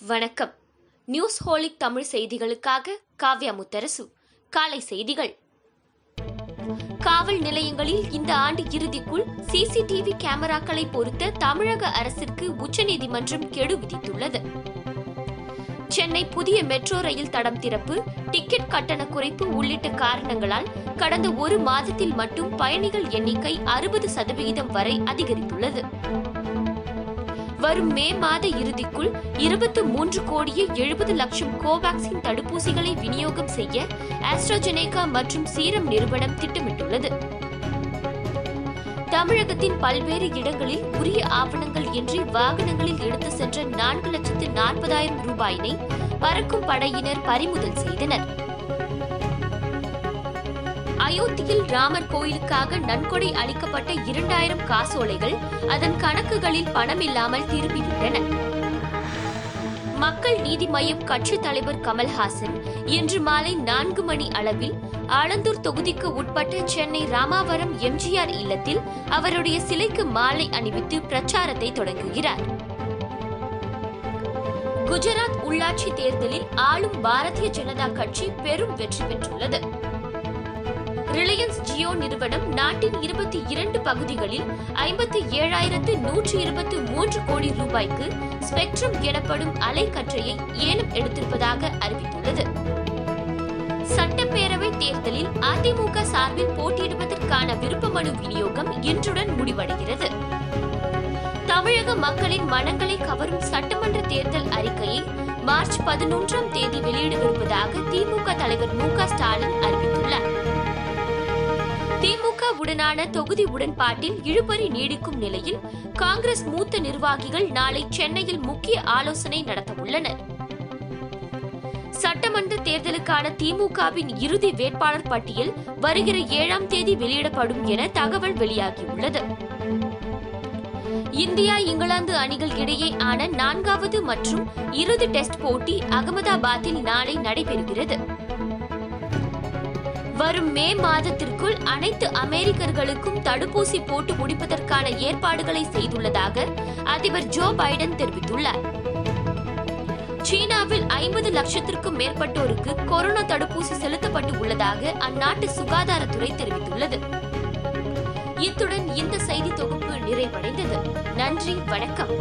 வணக்கம். News holic Tamil செய்திகளுக்காக காவ்யா முத்தரசு. காலை செய்திகள். காவல் நிலையங்களில் இந்த ஆண்டு இறுதிக்குள் சிசிடிவி கேமராக்களை பொருத்த தமிழக அரசிற்கு உச்சநீதிமன்றம் கெடு விதித்துள்ளது. சென்னை புதிய மெட்ரோ ரயில் தடம் திறப்பு டிக்கெட் கட்டண குறைப்பு உள்ளிட்ட காரணங்களால் கடந்த ஒரு மாதத்தில் மட்டும் பயணிகள் எண்ணிக்கை அறுபது சதவிகிதம் வரை அதிகரித்துள்ளது. வரும் மே மாத இறுதிக்குள் இருபத்து மூன்று கோடியே எழுபது லட்சம் கோவாக்சின் தடுப்பூசிகளை விநியோகம் செய்ய ஆஸ்ட்ராஜெனேகா மற்றும் சீரம் நிறுவனம் திட்டமிட்டுள்ளது. தமிழகத்தின் பல்வேறு இடங்களில் உரிய ஆவணங்கள் இன்றி வாகனங்களில் எடுத்து சென்ற நான்கு லட்சத்து நாற்பதாயிரம் ரூபாயினை பறக்கும் படையினர் பறிமுதல் செய்தனர். அயோத்தியில் ராமர் கோயிலுக்காக நன்கொடை அளிக்கப்பட்ட இரண்டாயிரம் காசோலைகள் அதன் கணக்குகளில் பணம் இல்லாமல் திரும்பிவிட்டன. மக்கள் நீதி மய்யம் கட்சித் தலைவர் கமல்ஹாசன் இன்று மாலை நான்கு மணி அளவில் ஆலந்தூர் தொகுதிக்கு உட்பட்ட சென்னை ராமாவரம் எம்ஜிஆர் இல்லத்தில் அவருடைய சிலைக்கு மாலை அணிவித்து பிரச்சாரத்தை தொடங்குகிறார். குஜராத் உள்ளாட்சி தேர்தலில் ஆளும் பாரதிய ஜனதா கட்சி பெரும் வெற்றி பெற்றுள்ளது. ரிலையன்ஸ் ஜியோ நிறுவனம் நாட்டின் இருபத்தி இரண்டு பகுதிகளில் ஐம்பத்தி ஏழாயிரத்து நூற்றி இருபத்தி மூன்று கோடி ரூபாய்க்கு ஸ்பெக்ட்ரம் எனப்படும் அலைக்கற்றையை ஏலம் எடுத்திருப்பதாக அறிவித்துள்ளது. சட்டப்பேரவை தேர்தலில் அதிமுக சார்பில் போட்டியிடுவதற்கான விருப்ப மனு விநியோகம் இன்றுடன் முடிவடைகிறது. தமிழக மக்களின் மனங்களை கவரும் சட்டமன்ற தேர்தல் அறிக்கையை மார்ச் பதினொன்றாம் தேதி வெளியிடவிருப்பதாக திமுக தலைவர் மு க ஸ்டாலின் அறிவித்துள்ளார். திமுக உடனான தொகுதி உடன்பாட்டில் இழுபறி நீடிக்கும் நிலையில் காங்கிரஸ் மூத்த நிர்வாகிகள் நாளை சென்னையில் முக்கிய ஆலோசனை நடத்தவுள்ளனர். சட்டமன்ற தேர்தலுக்கான திமுகவின் இறுதி வேட்பாளர் பட்டியல் வருகிற ஏழாம் தேதி வெளியிடப்படும் என தகவல் வெளியாகியுள்ளது. இந்தியா இங்கிலாந்து அணிகள் இடையே ஆன நான்காவது மற்றும் இறுதி டெஸ்ட் போட்டி அகமதாபாத்தில் நாளை நடைபெறுகிறது. வரும் மே மாதத்திற்குள் அனைத்து அமெரிக்கர்களுக்கும் தடுப்பூசி போட்டு முடிப்பதற்கான ஏற்பாடுகளை செய்துள்ளதாக அதிபர் ஜோ பைடன் தெரிவித்துள்ளார். சீனாவில் ஐம்பது லட்சத்திற்கும் மேற்பட்டோருக்கு கொரோனா தடுப்பூசி செலுத்தப்பட்டு உள்ளதாக அந்நாட்டு சுகாதாரத்துறை தெரிவித்துள்ளது. இத்துடன் இந்த செய்தி தொகுப்பு நிறைவடைந்தது. நன்றி வணக்கம்.